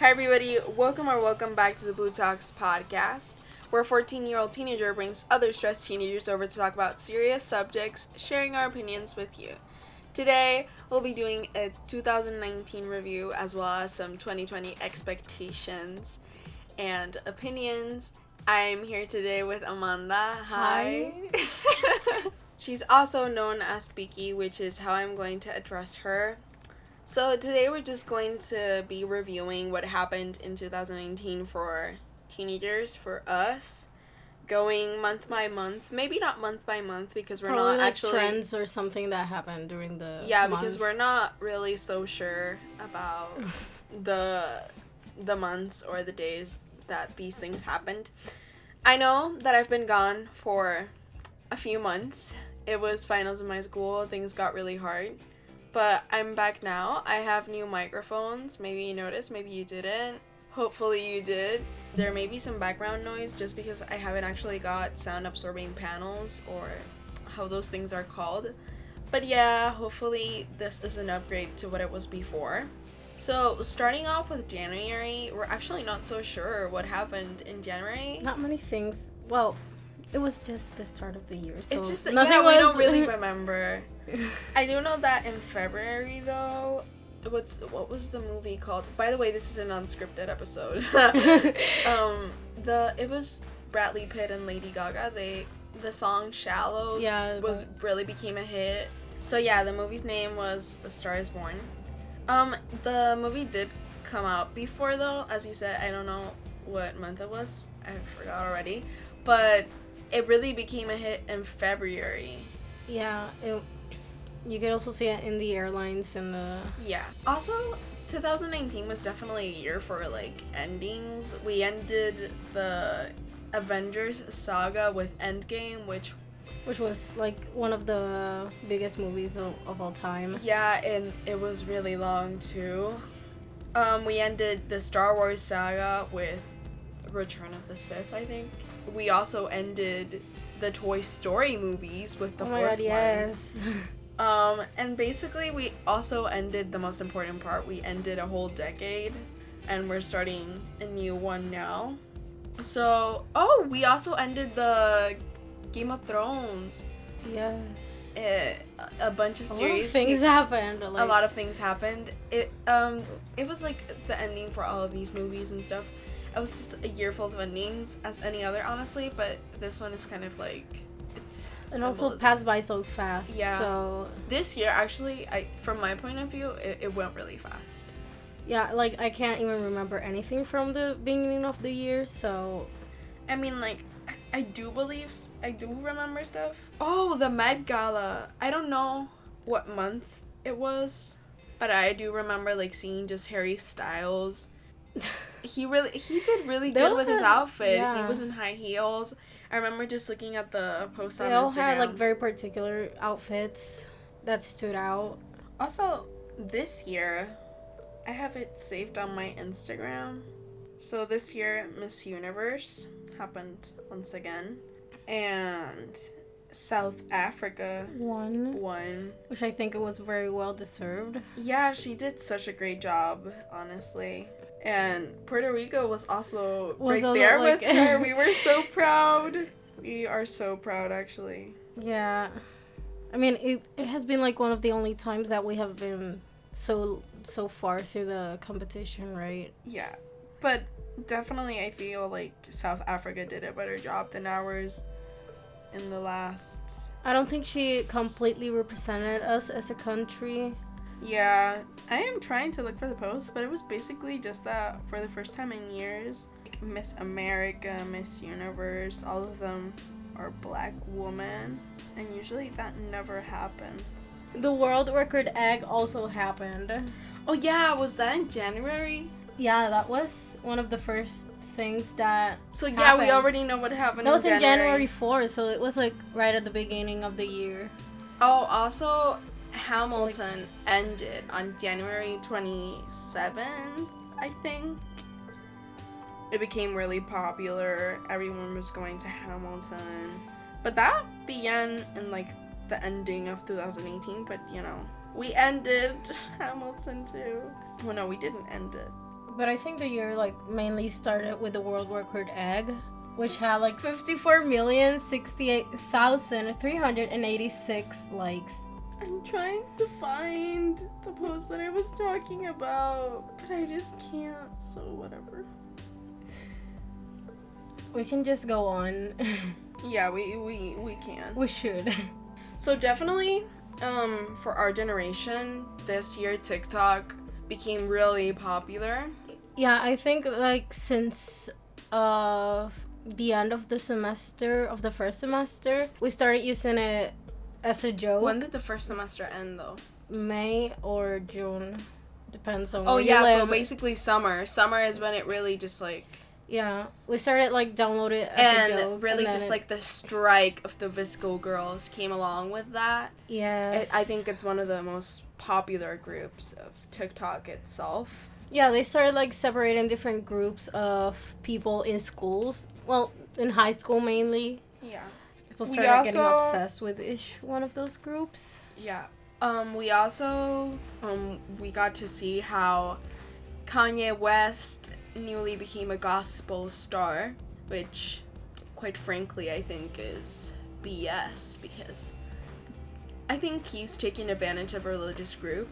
Hi, everybody. Welcome or welcome back to the Blue Talks podcast, where a 14 year old teenager brings other stressed teenagers over to talk about serious subjects, sharing our opinions with you. Today, we'll be doing a 2019 review as well as some 2020 expectations and opinions. I'm here today with Amanda. Hi. She's also known as Piki, which is how I'm going to address her. So today we're just going to be reviewing what happened in 2019 for teenagers, for us, going month by month. Maybe not month by month because we're Probably not like actually trends or something that happened during the yeah because we're not really so sure about the the months or the days that these things happened. I know that I've been gone for a few months. It was finals in my school. Things got really hard. But I'm back now. I have new microphones. Maybe you noticed, maybe you didn't. Hopefully you did. There may be some background noise just because I haven't actually got sound absorbing panels or how those things are called. But yeah, hopefully this is an upgrade to what it was before. So, starting off with January, we're actually not so sure what happened in January. not many things. Well, it was just the start of the year, so it's just that nothing yeah, was. we don't really remember. I do know that in February though, what's what was the movie called? By the way, this is an unscripted episode. um, the it was Bradley Pitt and Lady Gaga. They the song "Shallow" yeah, was but- really became a hit. So yeah, the movie's name was A Star Is Born. Um, the movie did come out before though, as you said. I don't know what month it was. I forgot already, but it really became a hit in February. yeah. It, you could also see it in the airlines and the Yeah. Also, 2019 was definitely a year for like endings. We ended the Avengers saga with Endgame, which which was like one of the biggest movies of, of all time. Yeah, and it was really long too. Um, we ended the Star Wars saga with Return of the Sith, I think. We also ended the Toy Story movies with the oh my fourth god, yes. Um, and basically we also ended the most important part. We ended a whole decade, and we're starting a new one now. So, oh, we also ended the Game of Thrones. yes. Eh, a- bunch of A lot series. of things happened. Like, a lot of things happened. It um it was like the ending for all of these movies and stuff. It was just a year full of endings as any other, honestly. But this one is kind of like it's and also passed by so fast. Yeah. So this year actually, I from my point of view, it, it went really fast. yeah, like I can't even remember anything from the beginning of the year. So I mean, like I, do believe I do remember stuff. Oh, the Met Gala. I don't know what month it was, but I do remember like seeing just Harry Styles. he really he did really They good with his had- outfit. He was in high heels. I remember just looking at the post on they all Instagram. had like very particular outfits that stood out. also, this year, I have it saved on my Instagram. So this year, Miss Universe happened once again, and South Africa One, won. which I think it was very well deserved. Yeah, she did such a great job, honestly. And Puerto Rico was also Was right there like- with her. We were so proud. We are so proud, actually. Yeah, I mean it. It has been like one of the only times that we have been so so far through the competition, right? Yeah. But definitely, I feel like South Africa did a better job than ours in the last. I don't think she completely represented us as a country. Yeah, I am trying to look for the post, but it was basically just that for the first time in years, like Miss America, Miss Universe, all of them are black women, and usually that never happens. The world record egg also happened. Oh yeah, was that in January? Yeah, that was one of the first things that So yeah, we already know what happened. that was in January. January 4th, so it was like right at the beginning of the year. Oh, also, Hamilton ended on January 27th, I think. It became really popular. Everyone was going to Hamilton. But that began in like the ending of 2018, but you know, we ended Hamilton too. Well, no, we didn't end it. But I think the year like mainly started with the world record egg, which had like 54,068,386 likes. I'm trying to find the post that I was talking about, but I just can't, so whatever. We can just go on. Yeah, we we we can. we should. So definitely, um, for our generation, this year TikTok became really popular. Yeah, I think like since uh the end of the semester of the first semester, we started using it as a joke. When did the first semester end though? May or June, depends on. Oh yeah, so basically summer. Summer is when it really just like yeah, we started like downloading and joke, really then just it- like the strike of the VSCO girls came along with that. Yeah, I think it's one of the most popular groups of TikTok itself. Yeah, they started like separating different groups of people in schools. Well, in high school mainly. Yeah. People We started getting also- obsessed with each one of those groups. Yeah. Um, we also um we got to see how Kanye West newly became a gospel star, which quite frankly I think is BS because I think he's taking advantage of a religious group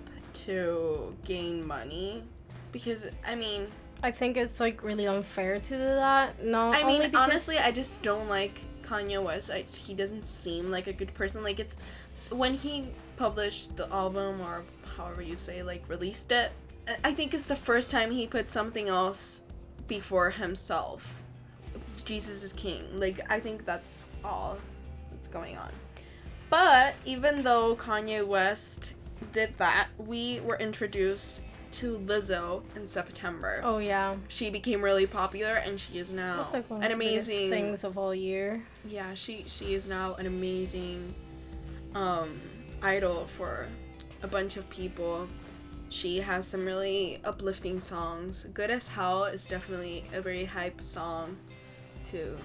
to gain money because I mean I think it's like really unfair to do that. No, I mean, because- honestly, I just don't like Kanye West. I, he doesn't seem like a good person. Like it's when he published the album or however you say, like released it. I- think it's the first time he put something else before himself. Jesus is king. Like I think that's all that's going on. But even though Kanye West did that, we were introduced to Lizzo in September. Oh yeah, she became really popular and she is now that's like one an of amazing things of all year. yeah she she is now an amazing um idol for a bunch of people. She has some really uplifting songs. Good as hell is definitely a very hype song to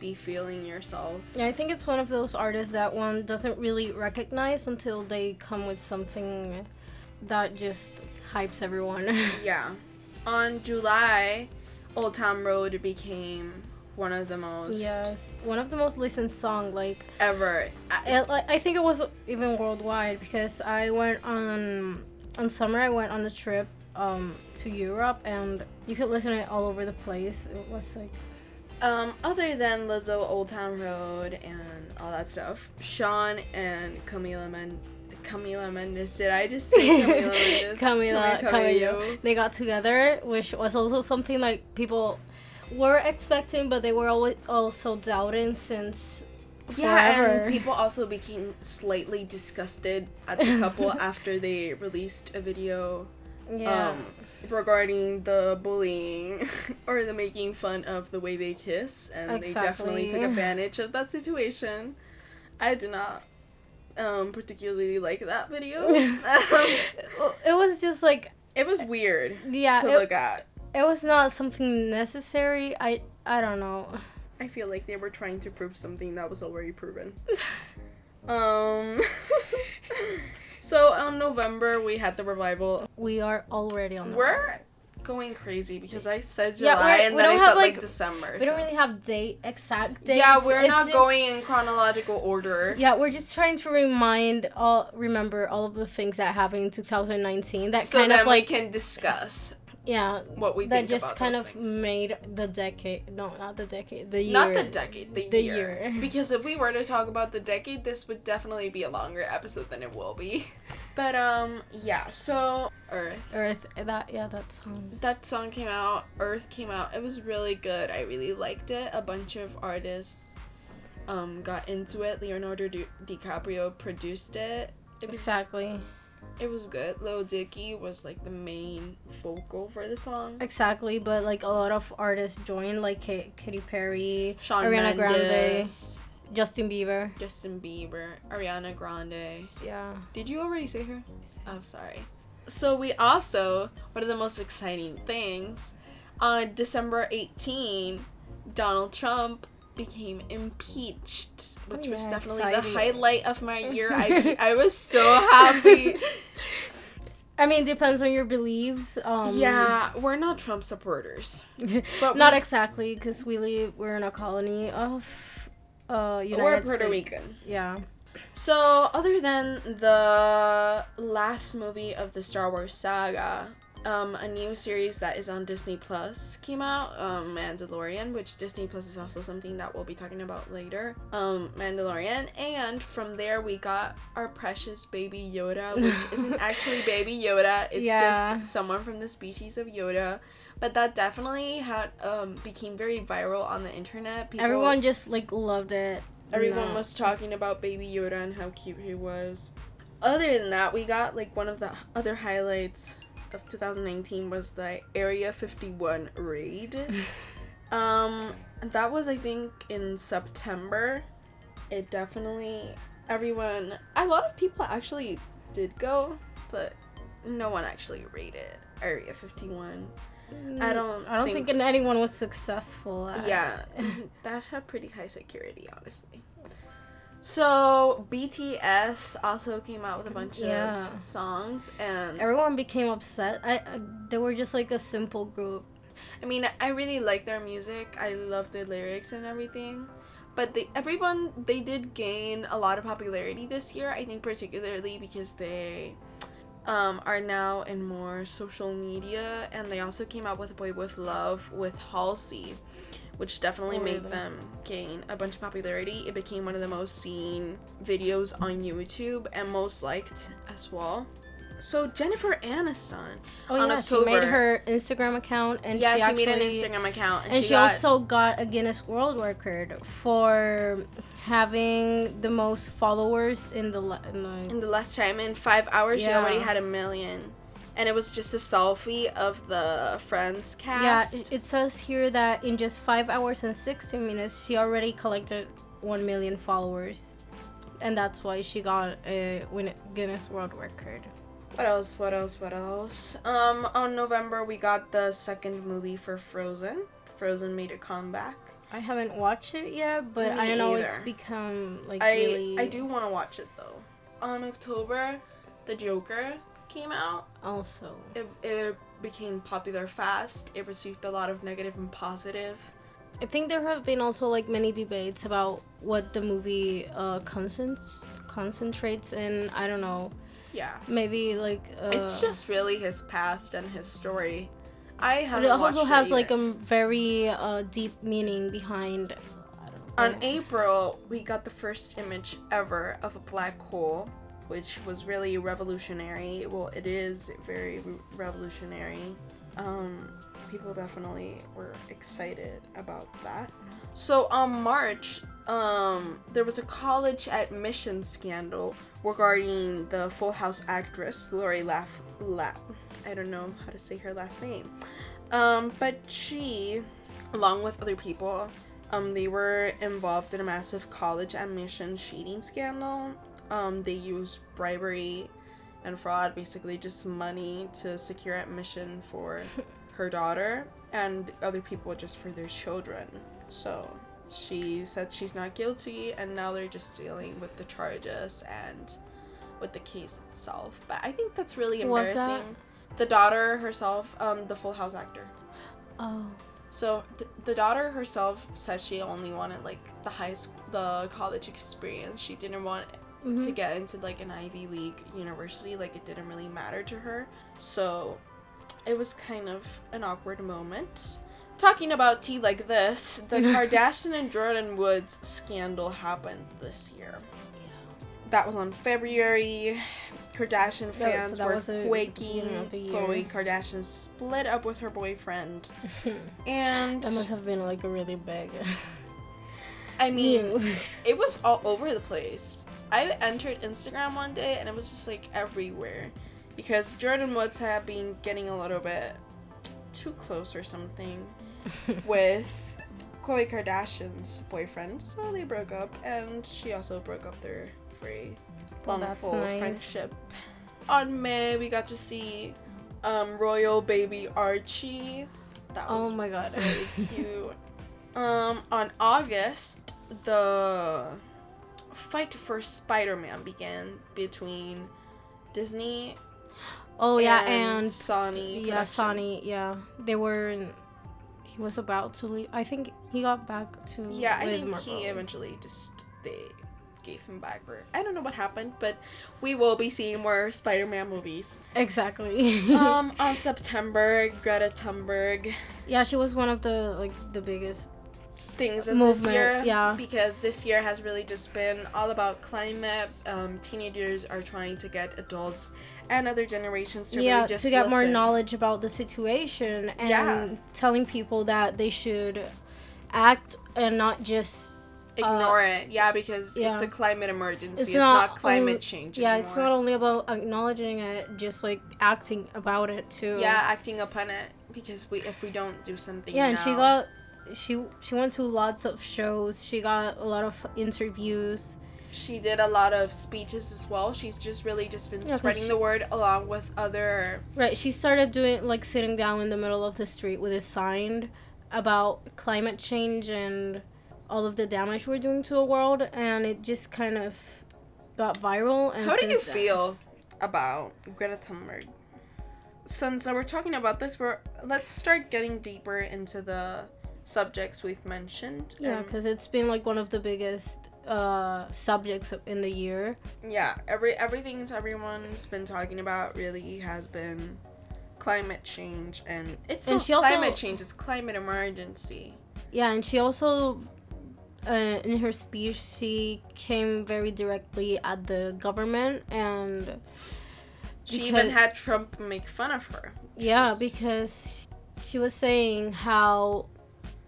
be feeling yourself. Yeah, I think it's one of those artists that one doesn't really recognize until they come with something that just hypes everyone. yeah on july old town road became one of the most yes, one of the most listened song like ever I- I think it was even worldwide because I went on on summer. I went on a trip um, to Europe, and you could listen to it all over the place. It was like Um, other than Lizzo, Old Town Road, and all that stuff, Shawn and Camila Men- Camila Mendes. Did I just say Camila Mendes? Camila Camila Cabello. They got together, which was also something like people were expecting, but they were always also doubting since Yeah, forever. and people also became slightly disgusted at the couple after they released a video yeah. um, regarding the bullying or the making fun of the way they kiss, and they definitely took advantage of that situation. I did not um, particularly like that video. Um, it was just like it was weird yeah, to it, look at. it was not something necessary. I I don't know. I feel like they were trying to prove something that was already proven. um. so on November we had the revival. We are already on. the We're going crazy because I said Yeah, July we're- and then I said have, like, December. We don't really have date exact dates. Yeah, we're It's not just- going in chronological order. Yeah, we're just trying to remind all remember all of the things that happened in 2019 that so kind of like we can discuss yeah what we that just kind of things. made the decade no not the decade the year Not the decade, the, The year. year. Because if we were to talk about the decade, this would definitely be a longer episode than it will be. But um, yeah. So Earth. Earth that yeah that song That song came out. Earth came out. It was really good. I really liked it. A bunch of artists um got into it. Leonardo Di- DiCaprio produced it. It was exactly it was good. Lil Dicky was like the main vocal for the song. exactly but like a lot of artists joined like Ka- Katy Perry Shawn Ariana Grande. Justin Bieber Justin Bieber, Ariana Grande. yeah Did you already say her? I'm sorry. So we also one of the most exciting things on December 18, Donald Trump became impeached, which Oh, was definitely exciting. the highlight of my year. I I was so happy. I mean, depends on your beliefs. Um, yeah, we're not Trump supporters. But not exactly, because we live, we're in a colony of uh, United We're Puerto States. Rican. Yeah. So, other than the last movie of the Star Wars saga, um, a new series that is on Disney Plus came out, um, Mandalorian, which Disney Plus is also something that we'll be talking about later. Um, Mandalorian, and from there we got our precious baby Yoda, which isn't actually baby Yoda, it's Yeah. just someone from the species of Yoda. But that definitely had um, became very viral on the internet. People, Everyone just like loved it. Everyone No. was talking about Baby Yoda and how cute he was. Other than that, we got like one of the other highlights of 2019 was the Area 51 raid. um, that was I think in September. It definitely everyone a lot of people actually did go, but no one actually raided Area 51. I don't I don't think- think, anyone was successful. At, Yeah, that had pretty high security, honestly. So BTS also came out with a bunch Yeah. of songs, and Everyone became upset. I, I they were just like a simple group. I mean, I really like their music. I love their lyrics and everything. But they, everyone, they did gain a lot of popularity this year. I think particularly because they um, are now in more social media, and they also came out with "Boy with Love" with Halsey, which definitely Oh, made really? them gain a bunch of popularity. It became one of the most seen videos on YouTube and most liked as well. So Jennifer Aniston, Oh yeah, she made her Instagram account and yeah, she, she, actually, made an Instagram account, and, and she, she, got, also got a Guinness World Record for having the most followers in the le- in the in the last time. In five hours she already had a million. And it was just a selfie of the friends yeah. cast. It, it says here that in just five hours and sixteen minutes, she already collected one million followers, and that's why she got a Guinness World Record. What else what else what else um on november we got the second movie for frozen frozen made a comeback I haven't watched it yet, but Me I know it's become like i really. i do want to watch it though on october the joker came out also. it, it became popular fast it received a lot of negative and positive I think there have been also like many debates about what the movie uh, concent- concentrates in. I don't know. Yeah Maybe like uh, it's just really his past and his story i haven't it also has it like a very uh, deep meaning behind. I don't. On April, we got the first image ever of a black hole, which was really revolutionary. Well, it is very re- revolutionary. Um, people definitely were excited about that. So on March, um, there was a college admission scandal regarding the Full House actress Lori Laugh. La- I don't know how to say her last name. Um, but she, along with other people, um, they were involved in a massive college admission cheating scandal. Um, they used bribery and fraud, basically just money to secure admission for her daughter and other people just for their children. So she said she's not guilty, and now they're just dealing with the charges and with the case itself. But I think that's really embarrassing. that? The daughter herself, um, the Full House actor. oh, So th- the daughter herself said she only wanted like the high school, the college experience. She didn't want to mhm. get into like an Ivy League university. Like it didn't really matter to her. So it was kind of an awkward moment. Talking about tea like this, the Kardashian and Jordyn Woods scandal happened this year. That was on February. Kardashian That was- fans that were was the quaking. beginning of. Khloe Kardashian split up with her boyfriend. And that must have been like a really big I mean, news. it was all over the place. I entered Instagram one day and it was just like everywhere because Jordyn Woods had been getting a little bit too close or something with Khloe Kardashian's boyfriend, so they broke up, and she also broke up their very Well, long, full nice. friendship. On May, we got to see um, royal baby Archie. That was Oh my god. very cute. Um, on August, the fight for Spider-Man began between Disney Oh yeah, and Sony. yeah, Sony. Yeah, they were. In, he was about to leave. I think he got back to. Yeah, I think Margot. he eventually just they gave him back, or I don't know what happened, but we will be seeing more Spider-Man movies. Exactly. um, on September, Greta Thunberg yeah, she was one of the like the biggest. things this Movement, year. yeah. Because this year has really just been all about climate. Um, teenagers are trying to get adults and other generations to yeah, really just to get more knowledge about the situation and Yeah. telling people that they should act and not just uh, Ignore it, yeah, because it's a climate emergency. It's, It's not, not climate only- change. yeah, anymore. it's not only about acknowledging it, just like acting about it too. yeah acting upon it because we if we don't do something yeah and she got she she went to lots of shows she got a lot of interviews she did a lot of speeches as well. She's just really just been Yeah, spreading she- the word along with other right she started doing like sitting down in the middle of the street with a sign about climate change and all of the damage we're doing to the world and it just kind of got viral and how do you then- feel about greta thunberg? Since we're talking about this we're let's start getting deeper into the subjects we've mentioned yeah because it's been like one of the biggest uh subjects in the year yeah every everything everyone's been talking about really has been climate change and it's And not she also- climate change it's climate emergency Yeah, and she also, uh, in her speech, she came very directly at the government and. She because- even had Trump make fun of her. Yeah, was- because she was saying how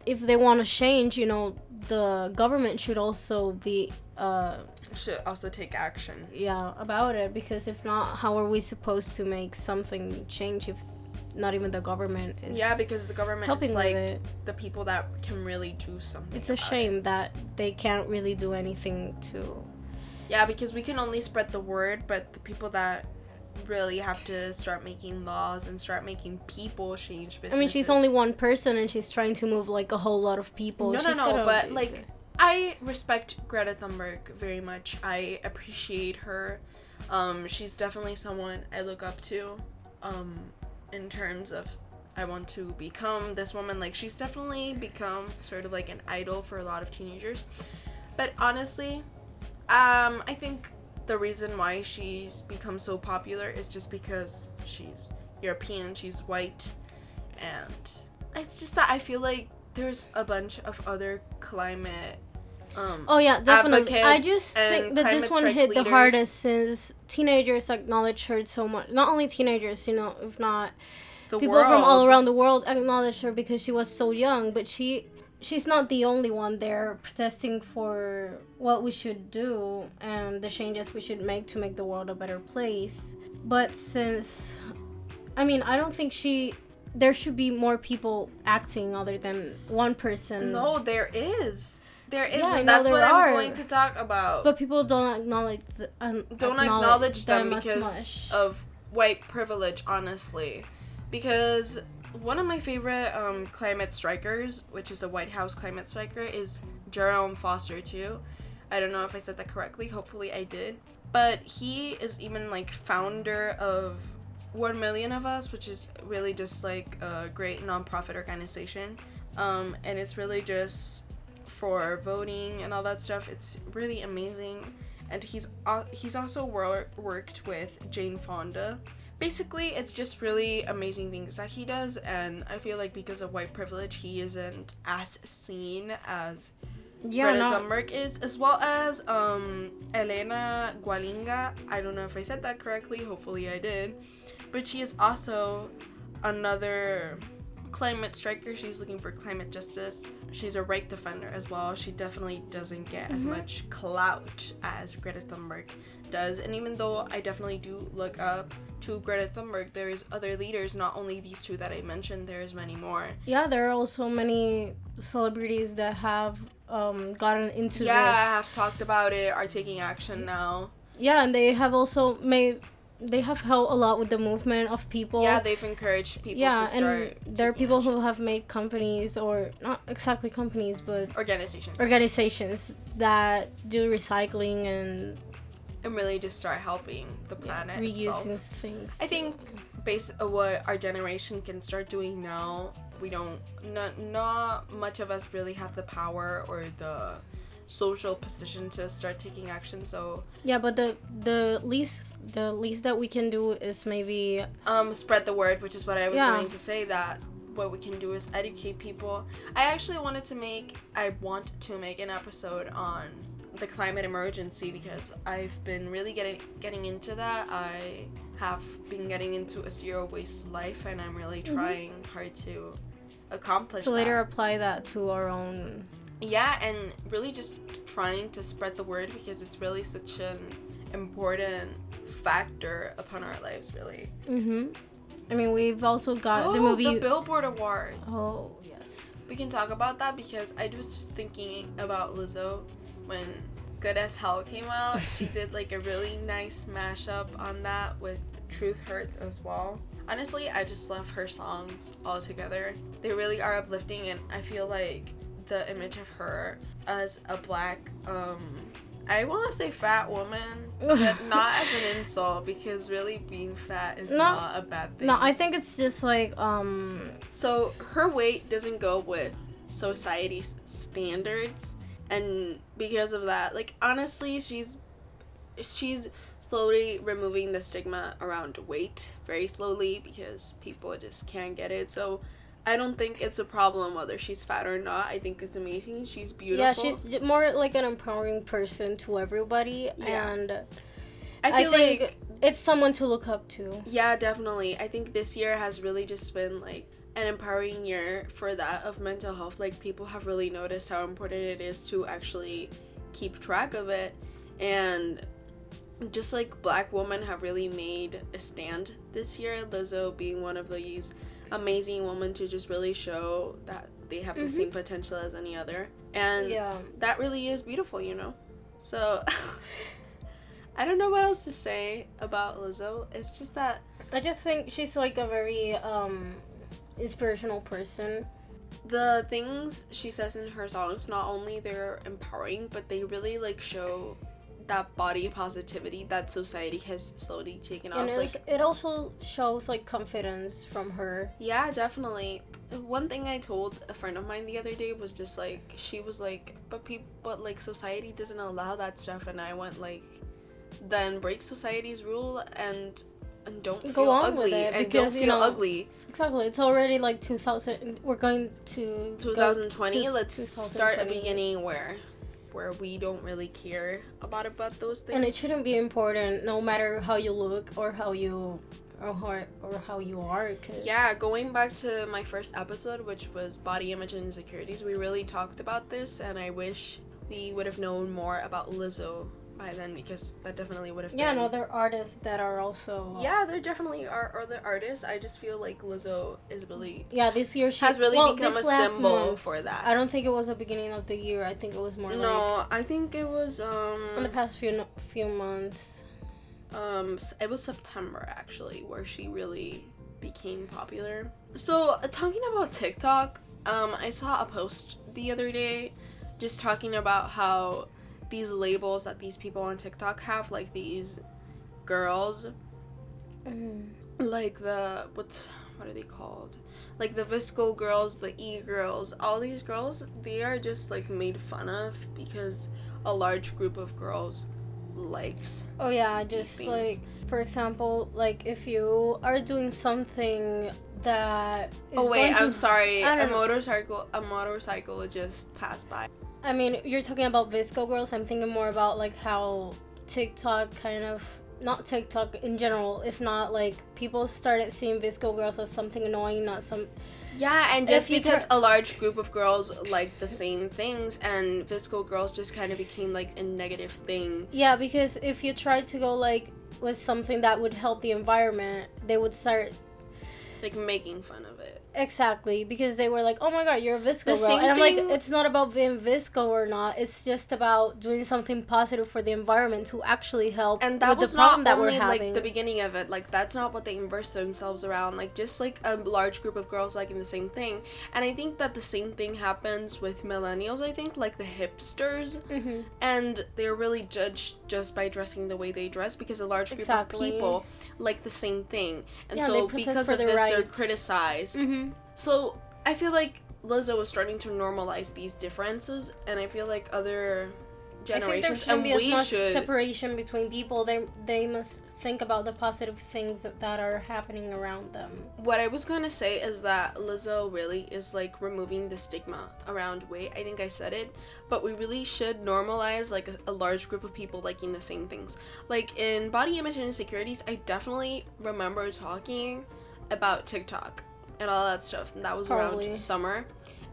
if they want to change, you know, the government should also be, uh, should also take action. yeah, about it. Because if not, how are we supposed to make something change if not even the government is Yeah, because the government helping is with like it? the people that can really do something. It's a about it. shame that they can't really do anything to Yeah, because we can only spread the word, but the people that really have to start making laws and start making people change businesses. I mean, she's only one person and she's trying to move like a whole lot of people. No, no, She's no, gotta but like it. I respect Greta Thunberg very much. I appreciate her. Um, she's definitely someone I look up to. Um, in terms of I want to become this woman. Like she's definitely become sort of like an idol for a lot of teenagers. But honestly, um, I think the reason why she's become so popular is just because she's European, she's white, and it's just that I feel like there's a bunch of other climate um Oh yeah, definitely. I just think that this one hit the hardest since teenagers acknowledge her so much. Not only teenagers, you know, if not the people world. from all around the world acknowledge her because she was so young. But she, she's not the only one there protesting for what we should do and the changes we should make to make the world a better place. But since, I mean, I don't think she. There should be more people acting other than one person. No, there is. There is, Yeah, and that's what are. I'm going to talk about. But people don't acknowledge the, um, don't acknowledge them as because of white privilege, honestly. Because one of my favorite um, climate strikers, which is a White House climate striker, is Jerome Foster too. I don't know if I said that correctly. Hopefully, I did. But he is even like founder of One Million of Us, which is really just like a great nonprofit organization. Um, and it's really just for voting and all that stuff. It's really amazing. And he's uh, he's also wor- worked with Jane Fonda. Basically, it's just really amazing things that he does, and I feel like because of white privilege, he isn't as seen as yeah, Greta no, Thunberg is, as well as um, Elena Gualinga. I don't know if I said that correctly. Hopefully, I did. But she is also another climate striker. She's looking for climate justice. She's a right defender as well. She definitely doesn't get as Mhm. much clout as Greta Thunberg does. And even though I definitely do look up to Greta Thunberg, there's other leaders, not only these two that I mentioned, there's many more. yeah, there are also many celebrities that have um, gotten into yeah, this. have talked about it, are taking action now. Yeah, and they have also made they have helped a lot with the movement of people. yeah, they've encouraged people yeah, to start. and there are people action. who have made companies or not exactly companies, but organizations. organizations that do recycling and and really just start helping the planet itself. reusing things. I think based on what our generation can start doing now, we don't not not much of us really have the power or the social position to start taking action. So Yeah, but the the least the least that we can do is maybe um spread the word, which is what I was Yeah. going to say that what we can do is educate people. I actually wanted to make I want to make an episode on the climate emergency because I've been really getting getting into that. I have been getting into a zero waste life and I'm really trying hard to accomplish Mm-hmm. to later that. apply that to our own. Yeah, and really just trying to spread the word because it's really such an important factor upon our lives really. Mhm. I mean, we've also got oh, the movie. the Billboard Awards. oh yes. We can talk about that because I was just thinking about Lizzo when Good as Hell came out. she did like a really nice mashup on that with Truth Hurts as well. Honestly, I just love her songs all together. They really are uplifting, and I feel like the image of her as a black, um, I want to say fat woman, but not as an insult because really being fat is No. not a bad thing. No, I think it's just like um. So her weight doesn't go with society's standards and because of that, like honestly, she's she's slowly removing the stigma around weight very slowly because people just can't get it. So I don't think it's a problem whether she's fat or not. I think it's amazing. She's beautiful. Yeah, she's more like an empowering person to everybody, Yeah. and I I, feel think like it's someone to look up to. Yeah, definitely. I think this year has really just been like an empowering year for that of mental health. Like people have really noticed how important it is to actually keep track of it and just like black women have really made a stand this year, Lizzo being one of these amazing women to just really show that they have the Mhm. same potential as any other. And Yeah. that really is beautiful, you know? So I don't know what else to say about Lizzo. It's just that I just think she's like a very um inspirational person. the things she says in her songs not only they're empowering but they really like show that body positivity that society has slowly taken and off it, like it also shows like confidence from her. yeah definitely one thing i told a friend of mine the other day was just like she was like but people but like society doesn't allow that stuff and i went like then break society's rule and and don't Go feel ugly and don't you feel know, ugly Exactly. It's already like 2000. We're going to go 2020 to let's start a beginning where where we don't really care about about those things And it shouldn't be important, no matter how you look or how you or how, or how you are. Cause yeah going back to my first episode which was body image and insecurities we really talked about this and i wish we would have known more about lizzo by then because that definitely would have Yeah, been and other artists that are also. yeah there definitely are other artists i just feel like lizzo is really Yeah, this year she Has really well, become a symbol month, for that. I don't think it was the beginning of the year. I think it was more like no i think it was um in the past few few months. um it was september actually where she really became popular so uh, talking about tiktok um i saw a post the other day just talking about how these labels that these people on tiktok have like these girls Mm. like the what's what are they called like the VSCO girls the e girls all these girls they are just like made fun of because a large group of girls likes Oh yeah, just like for example, like if you are doing something that. Is oh wait i'm sorry A motorcycle a motorcycle just passed by I mean, you're talking about VSCO girls. I'm thinking more about like how TikTok kind of not TikTok in general, if not like people started seeing VSCO girls as something annoying, not some. yeah and just because a large group of girls like the same things and VSCO girls just kind of became like a negative thing Yeah, because if you tried to go like with something that would help the environment, they would start. like making fun of Exactly, because they were like, "Oh my god, you're a VSCO The girl," and I'm like, "It's not about being VSCO or not. It's just about doing something positive for the environment to actually help and that with was the problem not that we're only having." like the beginning of it like that's not what they immerse themselves around like just like a large group of girls liking the same thing and i think that the same thing happens with millennials i think like the hipsters Mhm. and they're really judged just by dressing the way they dress because a large group Exactly. of people like the same thing and Yeah, so because of this they're rights. criticized Mhm. So i feel like lizzo was starting to normalize these differences and i feel like other I think there generations and be as we much should separation between people. They they must think about the positive things that are happening around them. What I was to say is that Lizzo really is like removing the stigma around weight. I think I said it, but we really should normalize like a, a large group of people liking the same things. Like in body image and insecurities, I definitely remember talking about TikTok and all that stuff. And that was Probably. around summer.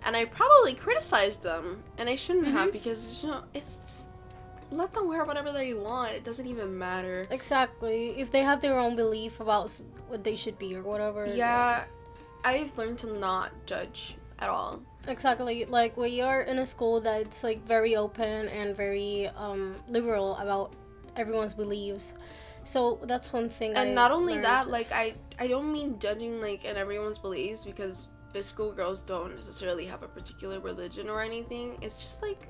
And I probably criticized them, and I shouldn't Mm-hmm. have because you know it's just let them wear whatever they want. It doesn't even matter. Exactly. If they have their own belief about what they should be or whatever. Yeah, I've learned to not judge at all. Exactly. Like we are in a school that's like very open and very um liberal about everyone's beliefs. So that's one thing. and I not only learned. that like i i don't mean judging like in everyone's beliefs because physical girls don't necessarily have a particular religion or anything it's just like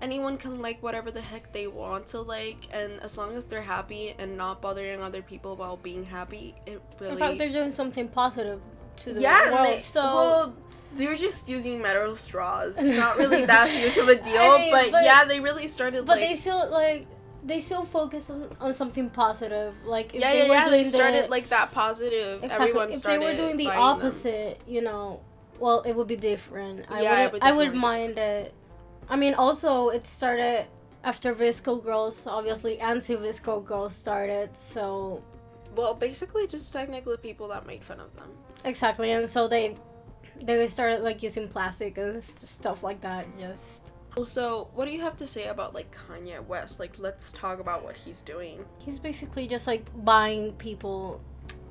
anyone can like whatever the heck they want to like and as long as they're happy and not bothering other people while being happy it really in fact they're doing something positive to the yeah world. they, so well, they're just using metal straws it's not really that huge of a deal I mean, but, but- yeah they really started but like they still like they still focus on, on something positive. Like if yeah they yeah were yeah doing they started the, like that positive exactly everyone if they were doing the buying them. opposite, you know, well it would be different. I Yeah, would I would mind it. I mean, also it started after VSCO Girls. Obviously, anti VSCO Girls started. So Well, basically, just technically people that made fun of them. exactly, and so they they started like using plastic and stuff like that. Just Also, what do you have to say about like Kanye West? Like, let's talk about what he's doing. he's basically just like buying people.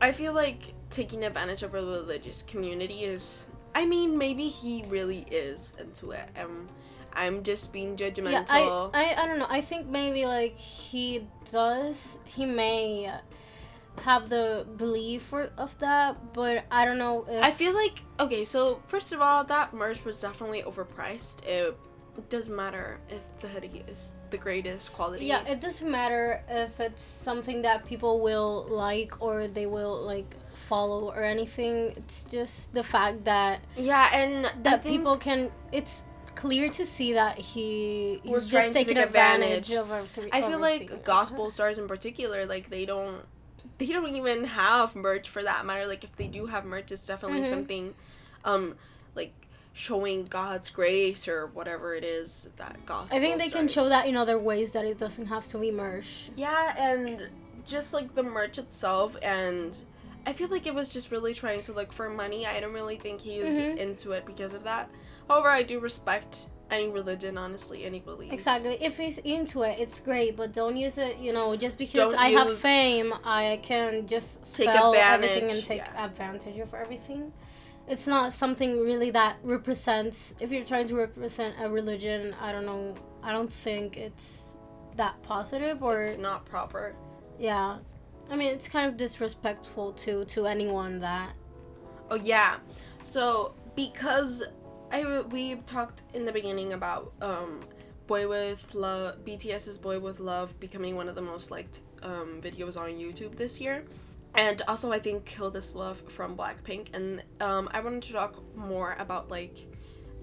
I feel like taking advantage of a religious community is. I mean, maybe he really is into it. Um, I'm just being judgmental. Yeah, I, I I don't know. I think maybe like he does. He may have the belief for, of that, but I don't know if I feel like okay. So first of all, that merch was definitely overpriced. It doesn't matter if the hoodie is the greatest quality. Yeah, it doesn't matter if it's something that people will like or they will like follow or anything. It's just the fact that yeah, and that people can. It's clear to see that he Was just taking advantage, advantage. of everything. I feel like gospel stars in particular, like they don't they don't even have merch for that matter. Like if they do have merch, it's definitely Mhm. something um showing God's grace or whatever it is that gospel. I think they can show that in other ways that it doesn't have to be merch. Yeah, and just like the merch itself and I feel like it was just really trying to look for money. I don't really think he's Mhm. into it because of that. However, I do respect any religion, honestly, any beliefs. Exactly. If he's into it, it's great, but don't use it. You know, just because Don't I have fame, I can just Take sell everything and take yeah. advantage of everything. It's not something really that represents. If you're trying to represent a religion, I don't know. I don't think it's that positive or It's not proper. yeah. I mean, it's kind of disrespectful to to anyone that Oh yeah. So because I we talked in the beginning about um Boy with Love BTS's Boy with Love becoming one of the most liked um videos on YouTube this year. And also I think Kill This Love from Blackpink and um I wanted to talk more about like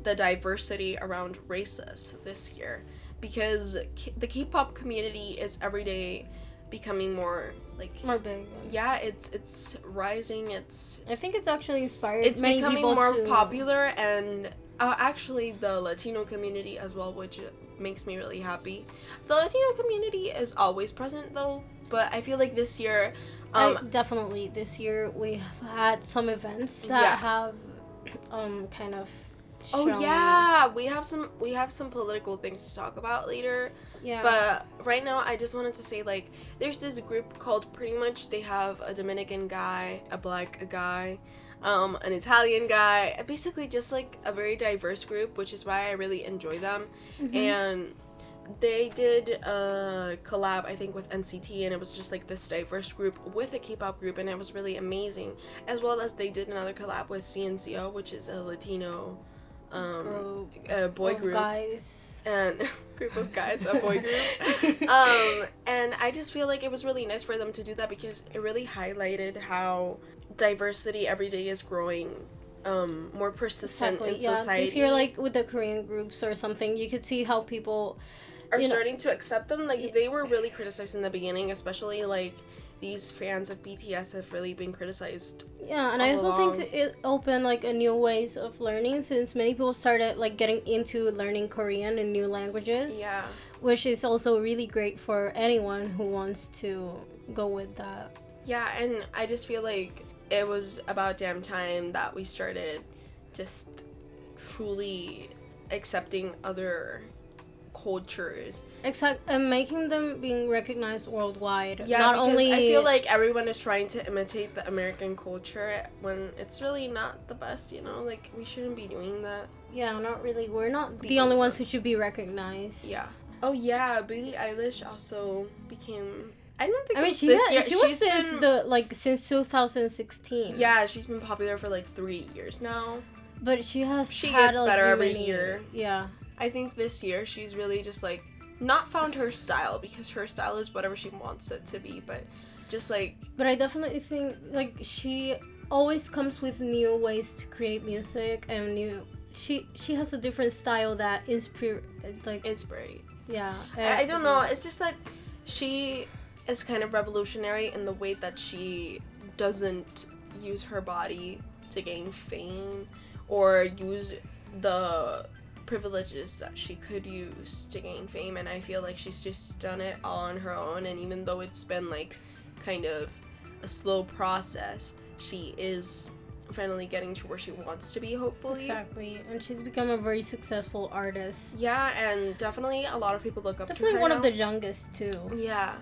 the diversity around races this year because K- the K-pop community is every day becoming more like more big. yeah, it's it's rising, it's I think it's actually inspired. it's becoming more to, popular and uh, actually the latino community as well which makes me really happy the latino community is always present though but i feel like this year um I, definitely this year we have had some events that Yeah. have um kind of oh yeah we have some we have some political things to talk about later yeah but right now i just wanted to say like there's this group called PRETTYMUCH they have a dominican guy a black guy um, an Italian guy. Basically, just like a very diverse group, which is why I really enjoy them. Mm-hmm. And they did a collab, I think, with NCT, and it was just like this diverse group with a K-pop group, and it was really amazing. As well as they did another collab with CNCO, which is a Latino um, Group uh, boy of group guys. and group of guys, a boy group. um, and I just feel like it was really nice for them to do that because it really highlighted how diversity every day is growing um, more persistent in yeah. society. If you're like with the Korean groups or something, you could see how people are you know- starting to accept them. Like they were really criticized in the beginning, especially like these fans of BTS have really been criticized. Yeah, and I also along. think it opened like a new ways of learning since many people started like getting into learning Korean and new languages. Yeah. Which is also really great for anyone who wants to go with that. Yeah, and I just feel like it was about damn time that we started just truly accepting other cultures. Exact and making them being recognized worldwide. Yeah, Not only I feel like everyone is trying to imitate the American culture when it's really not the best, you know? Like we shouldn't be doing that. Yeah, not really. We're not the, The only ones who should be recognized. Yeah. Oh yeah, Billie Eilish also became I don't think I mean, she this had, year. she was since been- the like since 2016. Yeah, she's been popular for like 3 years now. but she has She had gets like, better every many- year. Yeah, I think this year she's really just like not found her style because her style is whatever she wants it to be, but just like but I definitely think like she always comes with new ways to create music and new. She she has a different style that is pre like it's great. yeah. I, I don't know. It's just that she is kind of revolutionary in the way that she doesn't use her body to gain fame or use the privileges that she could use to gain fame and I feel like she's just done it all on her own and even though it's been like kind of a slow process she is finally getting to where she wants to be hopefully Exactly, and she's become a very successful artist. yeah and definitely a lot of people look up to her. Definitely one of the youngest too. Yeah.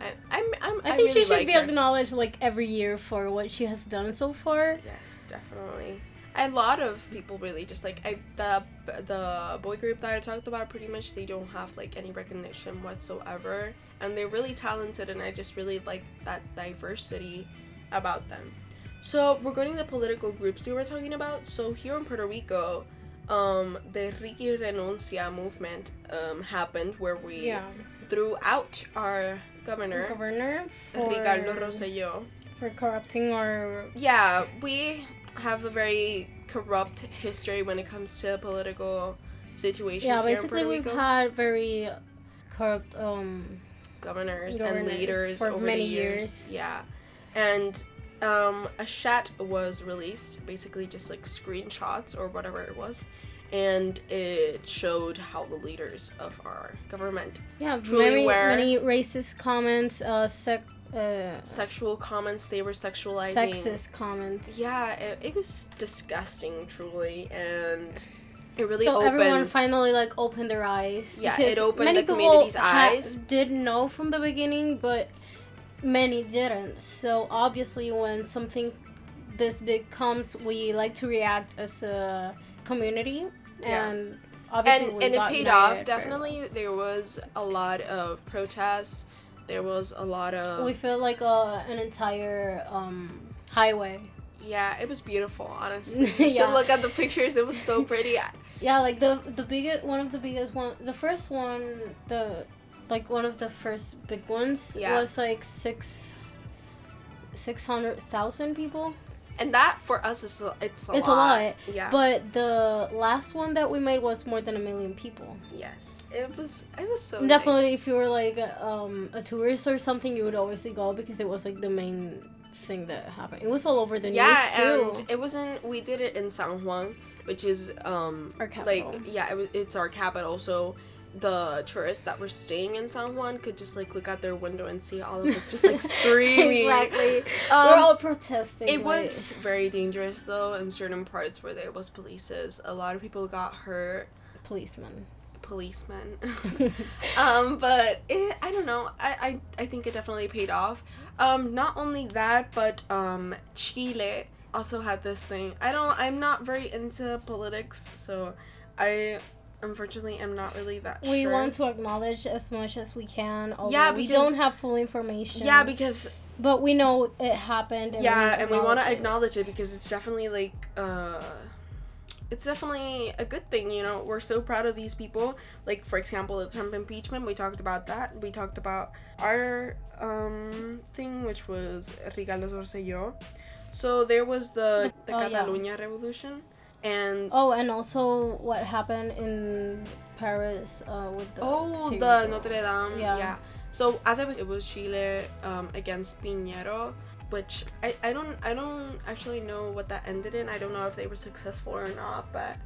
I, I'm, I'm, I think really she should like be her. acknowledged like every year for what she has done so far. Yes, definitely. A lot of people really just like I the the boy group that I talked about. PRETTYMUCH, they don't have like any recognition whatsoever, and they're really talented. And I just really like that diversity about them. So regarding the political groups we were talking about, so here in Puerto Rico, um, the Ricky Renuncia movement um, happened where we Yeah, threw out our governor governor for Ricardo Rosselló. for corrupting our Yeah, we have a very corrupt history when it comes to political situations yeah. here in Basically, we've Rico. had very corrupt um governors, and leaders for over many the years. years. Yeah, and um, a chat was released, basically just like screenshots or whatever it was, and it showed how the leaders of our government yeah Truly very where- many racist comments, uh, sec uh, sexual comments they were sexualizing. sexist comments. Yeah, it, it was disgusting, truly, and it really so opened. everyone finally like opened their eyes. Yeah, it opened many the people community's ha- eyes. Did know from the beginning, but many didn't. So obviously, when something this big comes, we like to react as a community, Yeah. and obviously, and and it paid off definitely there was a lot of protests there was a lot of We feel like uh, an entire um, highway. yeah it was beautiful honestly you Yeah. should look at the pictures it was so pretty Yeah, like the the biggest one of the biggest one, the first one, the like one of the first big ones Yeah. was like six. Six hundred thousand people, and that for us is a, it's a It's a lot. lot, yeah but the last one that we made was more than a million people. yes it was it was so Definitely, nice. if you were like um, a tourist or something, you would obviously go because it was like the main thing that happened. It was all over the yeah news too. and it wasn't we did it in san juan which is um Our capital. like yeah it, it's our capital so the tourists that were staying in san juan could just like look out their window and see all of us just like screaming exactly. Um, we're all protesting. It like- was very dangerous though in certain parts where there was polices. A lot of people got hurt. policemen. Policemen. um, but it, I don't know. I, I I think it definitely paid off. Um, not only that, but um, Chile also had this thing. I don't. I'm not very into politics, so I unfortunately am not really that. Sure. We sure. want to acknowledge as much as we can. Yeah, we don't have full information. Yeah, because but we know it happened. And yeah, we and we want to acknowledge it because it's definitely like uh it's definitely a good thing, you know. We're so proud of these people. Like for example, the Trump impeachment, we talked about that. We talked about our um thing which was Ricardo Rosselló. So there was the the Oh, yeah. Revolution and Oh, and also what happened in Paris uh, with the Oh, the. Notre Dame. Yeah. Yeah. So as I was, it was Chile um, against Piñera, which I, I don't I don't actually know what that ended in. I don't know if they were successful or not, but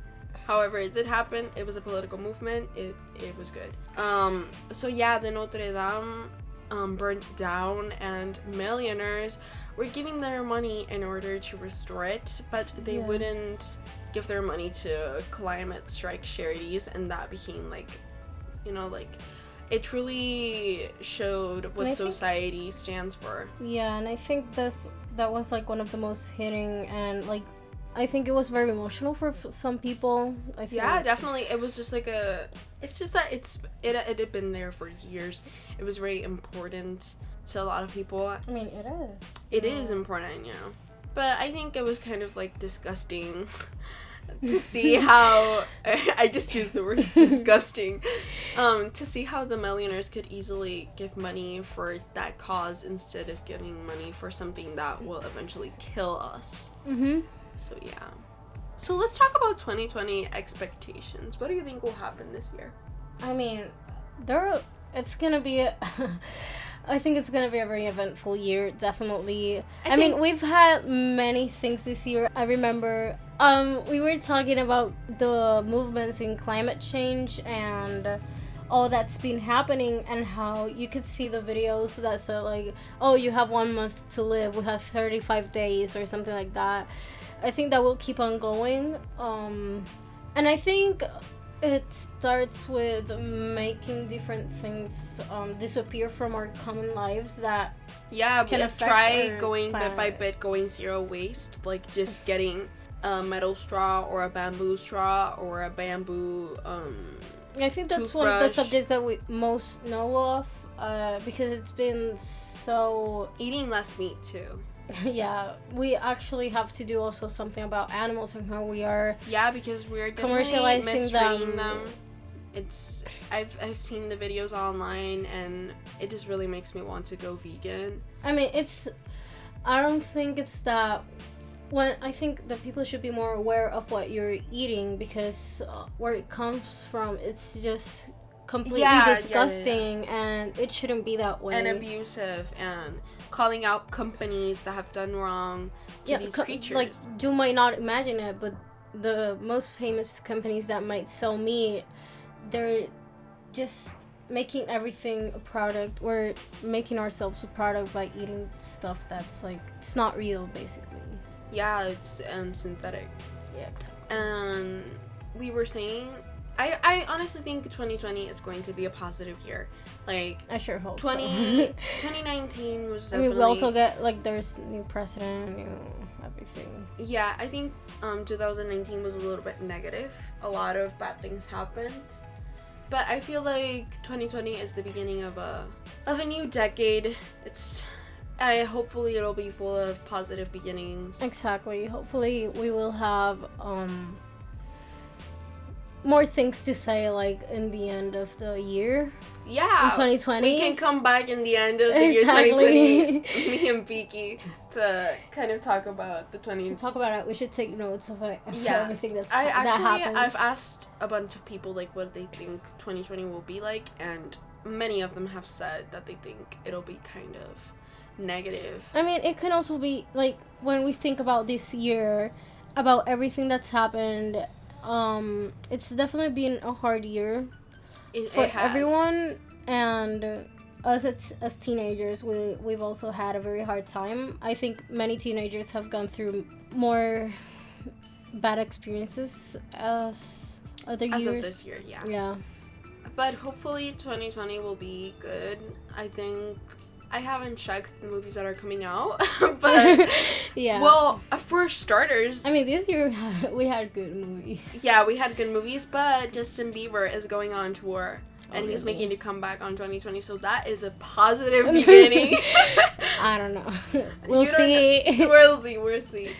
however it did happen. It was a political movement. It it was good. Um. So yeah, the Notre Dame um, burnt down, and millionaires were giving their money in order to restore it, but they wouldn't give their money to climate strike charities, and that became like, you know, like it truly showed what think- society stands for. Yeah, and I think this that was like one of the most hitting and like I think it was very emotional for f- some people. I think. Yeah, definitely. It was just like a. It's just that it's it it had been there for years. It was very important to a lot of people. I mean, it is. It is Yeah. important, you know. But I think it was kind of like disgusting to see how I just used the word disgusting. Um, to see how the millionaires could easily give money for that cause instead of giving money for something that will eventually kill us. Mhm. So yeah. So let's talk about 2020 expectations. What do you think will happen this year? I mean, there. It's gonna be. A, I think it's gonna be a very eventful year. Definitely. I, mean, we've had many things this year. I remember. Um, we were talking about the movements in climate change and all that's been happening and how you could see the videos that said like, oh, you have one month to live. We have thirty five days or something like that. I think that will keep on going. Um, and I think it starts with making different things um, disappear from our common lives that Yeah, Can affect try going bit by bit, going zero waste, like just getting a metal straw or a bamboo straw or a bamboo. Um, I think that's one of the subjects that we most know of uh, because it's been so eating less meat too. yeah we actually have to do also something about animals and how we are Yeah, because we're Commercializing mistreating them. them. It's I've I've seen the videos online and it just really makes me want to go vegan. I mean, it's. I don't think it's that. When I think that people should be more aware of what you're eating because uh, where it comes from, it's just completely Yeah, yeah, yeah, yeah. disgusting, and it shouldn't be that way. and abusive and calling out companies that have done wrong to these co- creatures. like you might not imagine it, but the most famous companies that might sell meat, they're just making everything a product. We're making ourselves a product by eating stuff that's like it's not real, basically. yeah, it's um, synthetic. Yeah, exactly. and we were saying I, I honestly think 2020 is going to be a positive year like I sure hope 20, so. 2019 was I definitely mean, we also get like there's new president, new everything. yeah i think um 2019 was a little bit negative a lot of bad things happened but i feel like 2020 is the beginning of a of a new decade it's i hopefully it'll be full of positive beginnings Exactly. Hopefully, we will have um more things to say like in the end of the year yeah in 2020. We can come back in the end of the Exactly. year 2020, me and Piki, to kind of talk about the 20. to talk about it, we should take notes of, of Yeah. everything that's I that actually, happens. I've asked a bunch of people like what they think 2020 will be like, and many of them have said that they think it'll be kind of negative. I mean, it can also be like when we think about this year, about everything that's happened. Um, it's definitely been a hard year It, for it everyone, and us as, as teenagers, we we've also had a very hard time. I think many teenagers have gone through more bad experiences as other As years. of this year, yeah. Yeah. But hopefully 2020 will be good. I think I haven't checked the movies that are coming out, but yeah. Well, for starters, I mean, this year we had good movies. yeah, we had good movies, but Justin Bieber is going on tour. And Oh, he's really? making a comeback on 2020, so that is a positive beginning. I don't know. We'll don't see. know. we'll see, we'll see.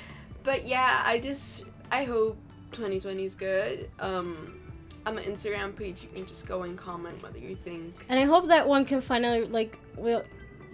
But yeah, I just I hope 2020 is good. Um, on my Instagram page, you can just go and comment whether you think. And I hope that one can finally like will,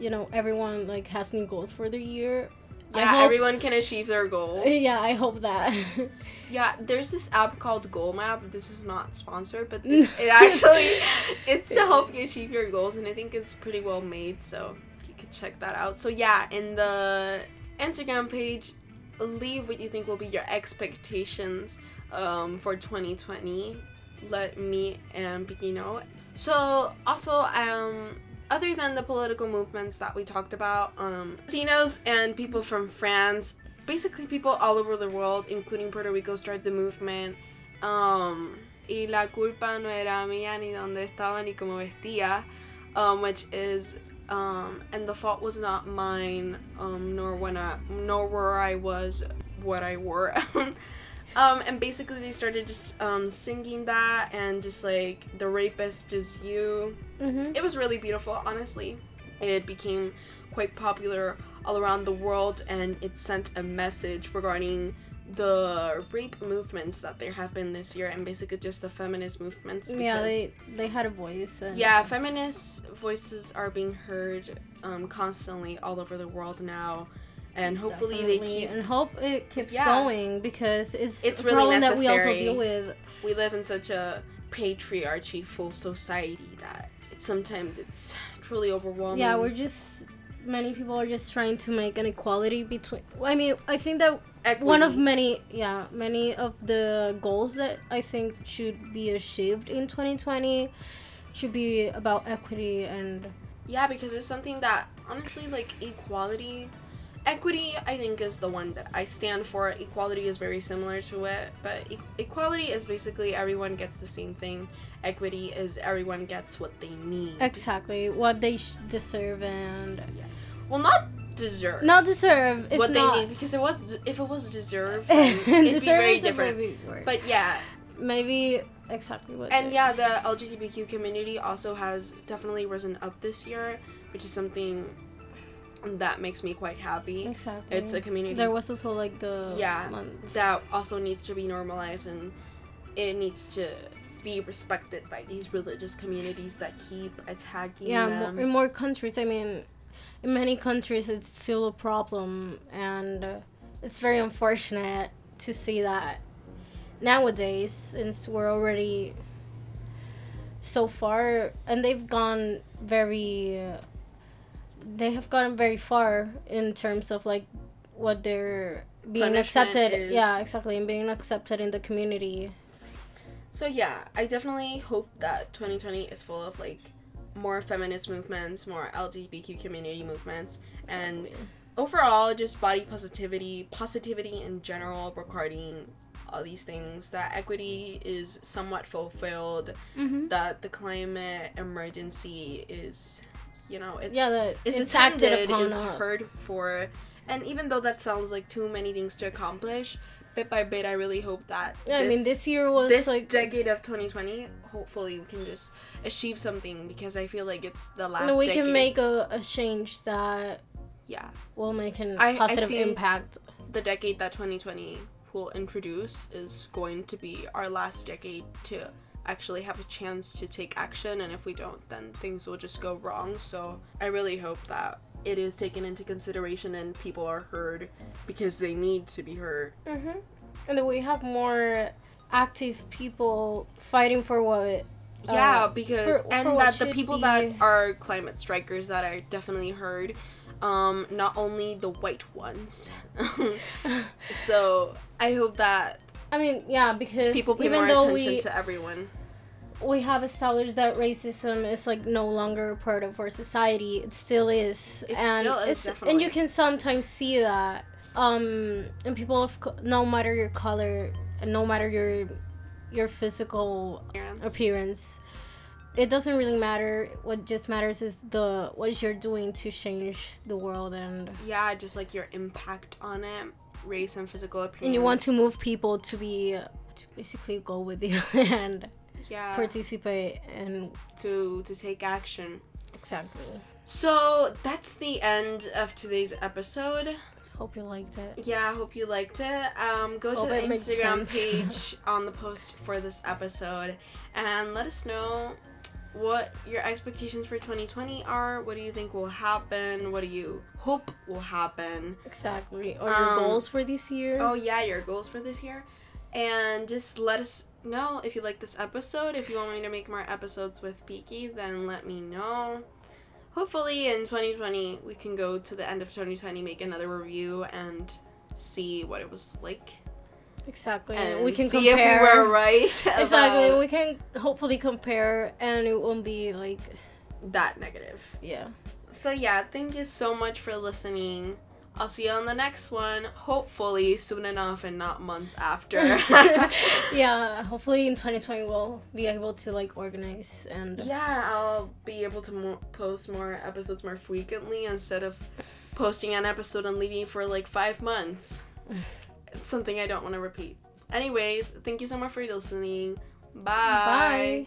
you know, everyone like has new goals for the year. Yeah, hope- everyone can achieve their goals. Yeah, I hope that. Yeah, there's this app called Goal Map. This is not sponsored, but it actually it's to help you achieve your goals, and I think it's pretty well made. So you could check that out. So yeah, in the Instagram page, leave what you think will be your expectations um, for 2020. Let me and Piki know. So also um. Other than the political movements that we talked about, um, Latinos and people from France basically people all over the world, including Puerto Rico, started the movement. Um, y la culpa no era mía ni donde estaba ni como vestía, um, which is, um, and the fault was not mine, um, nor when I, nor where I was, what I wore. um, and basically they started just um, singing that and just like the rapist is you mm-hmm. it was really beautiful honestly it became quite popular all around the world and it sent a message regarding the rape movements that there have been this year and basically just the feminist movements Yeah, they they had a voice. And yeah feminist voices are being heard um, constantly all over the world now and hopefully they keep and hope it keeps Yeah. going because it's It's really problem that we also necessary. deal with. we live in such a patriarchy full society that sometimes it's truly overwhelming Yeah, we're just many people are just trying to make an equality between. I mean, I think that one of many yeah many of the goals that I think should be achieved in 2020 should be about equity and Yeah, because it's something that honestly, like equality, equity, I think is the one that I stand for. Equality is very similar to it, but e- equality is basically everyone gets the same thing. Equity is everyone gets what they need. exactly what they sh- deserve and well, not deserve. not deserve what not, they need because it was if it was deserved, it'd be very different. word. But yeah, maybe exactly what and yeah, the LGBTQ community also has definitely risen up this year, which is something that makes me quite happy. exactly It's a community there was also like the Yeah, month. that also needs to be normalized and it needs to be respected by these religious communities that keep attacking yeah them. in more countries i mean in many countries it's still a problem and uh, it's very unfortunate to see that nowadays since we're already so far and they've gone very uh, they have gotten very far in terms of like what they're being Punishment accepted is- yeah exactly and being accepted in the community So yeah, I definitely hope that 2020 is full of like more feminist movements, more LGBTQ community movements, and overall just body positivity, positivity in general regarding all these things. That equity is somewhat fulfilled. mm-hmm. That the climate emergency is, you know, it's yeah that is it's acted attended, upon is heard for, and even though that sounds like too many things to accomplish, bit by bit, I really hope that yeah i mean this year was this like decade of 2020, hopefully we can just achieve something because I feel like it's the last. No, we decade. can make a, a change that yeah will make an I- I positive think- impact. the decade that 2020 will introduce is going to be our last decade to actually have a chance to take action and if we don't then things will just go wrong so i really hope that it is taken into consideration and people are heard because they need to be heard Mm-hmm. And that we have more active people fighting for what. yeah uh, because for- and for that the people be- that are climate strikers that are definitely heard um not only the white ones so i hope that I mean, yeah, because people pay even more though attention we to everyone we have established that racism is like no longer a part of our society, it still is, It and still is, and you can sometimes see that. Um, and people of co- no matter your color, and no matter your your physical Parents. appearance it doesn't really matter what just matters is the what you're doing to change the world and yeah just like your impact on it race and physical appearance. And you want to move people to be to basically go with you and yeah participate and to to take action. exactly. So that's the end of today's episode. Hope you liked it. Yeah, I hope you liked it. Um, go Hope to the Instagram page on the post for this episode and let us know what your expectations for 2020 are. What do you think will happen? What do you hope will happen? Exactly. Or your Um, goals for this year. Oh, yeah, your goals for this year. And just let us know if you like this episode. If you want me to make more episodes with Piki, then let me know. Hopefully, in 2020, we can go to the end of 2020, make another review, and see what it was like. Exactly. And we can see compare. if we were right Exactly. We can hopefully compare, and it won't be like that negative. yeah. So, yeah, thank you so much for listening. I'll see you on the next one, hopefully soon enough and not months after. yeah. Hopefully in 2020 we'll be able to like organize and Yeah, I'll be able to mo- post more episodes more frequently instead of posting an episode and leaving for like five months. It's something I don't want to repeat. Anyways, thank you so much for listening. Bye. Bye.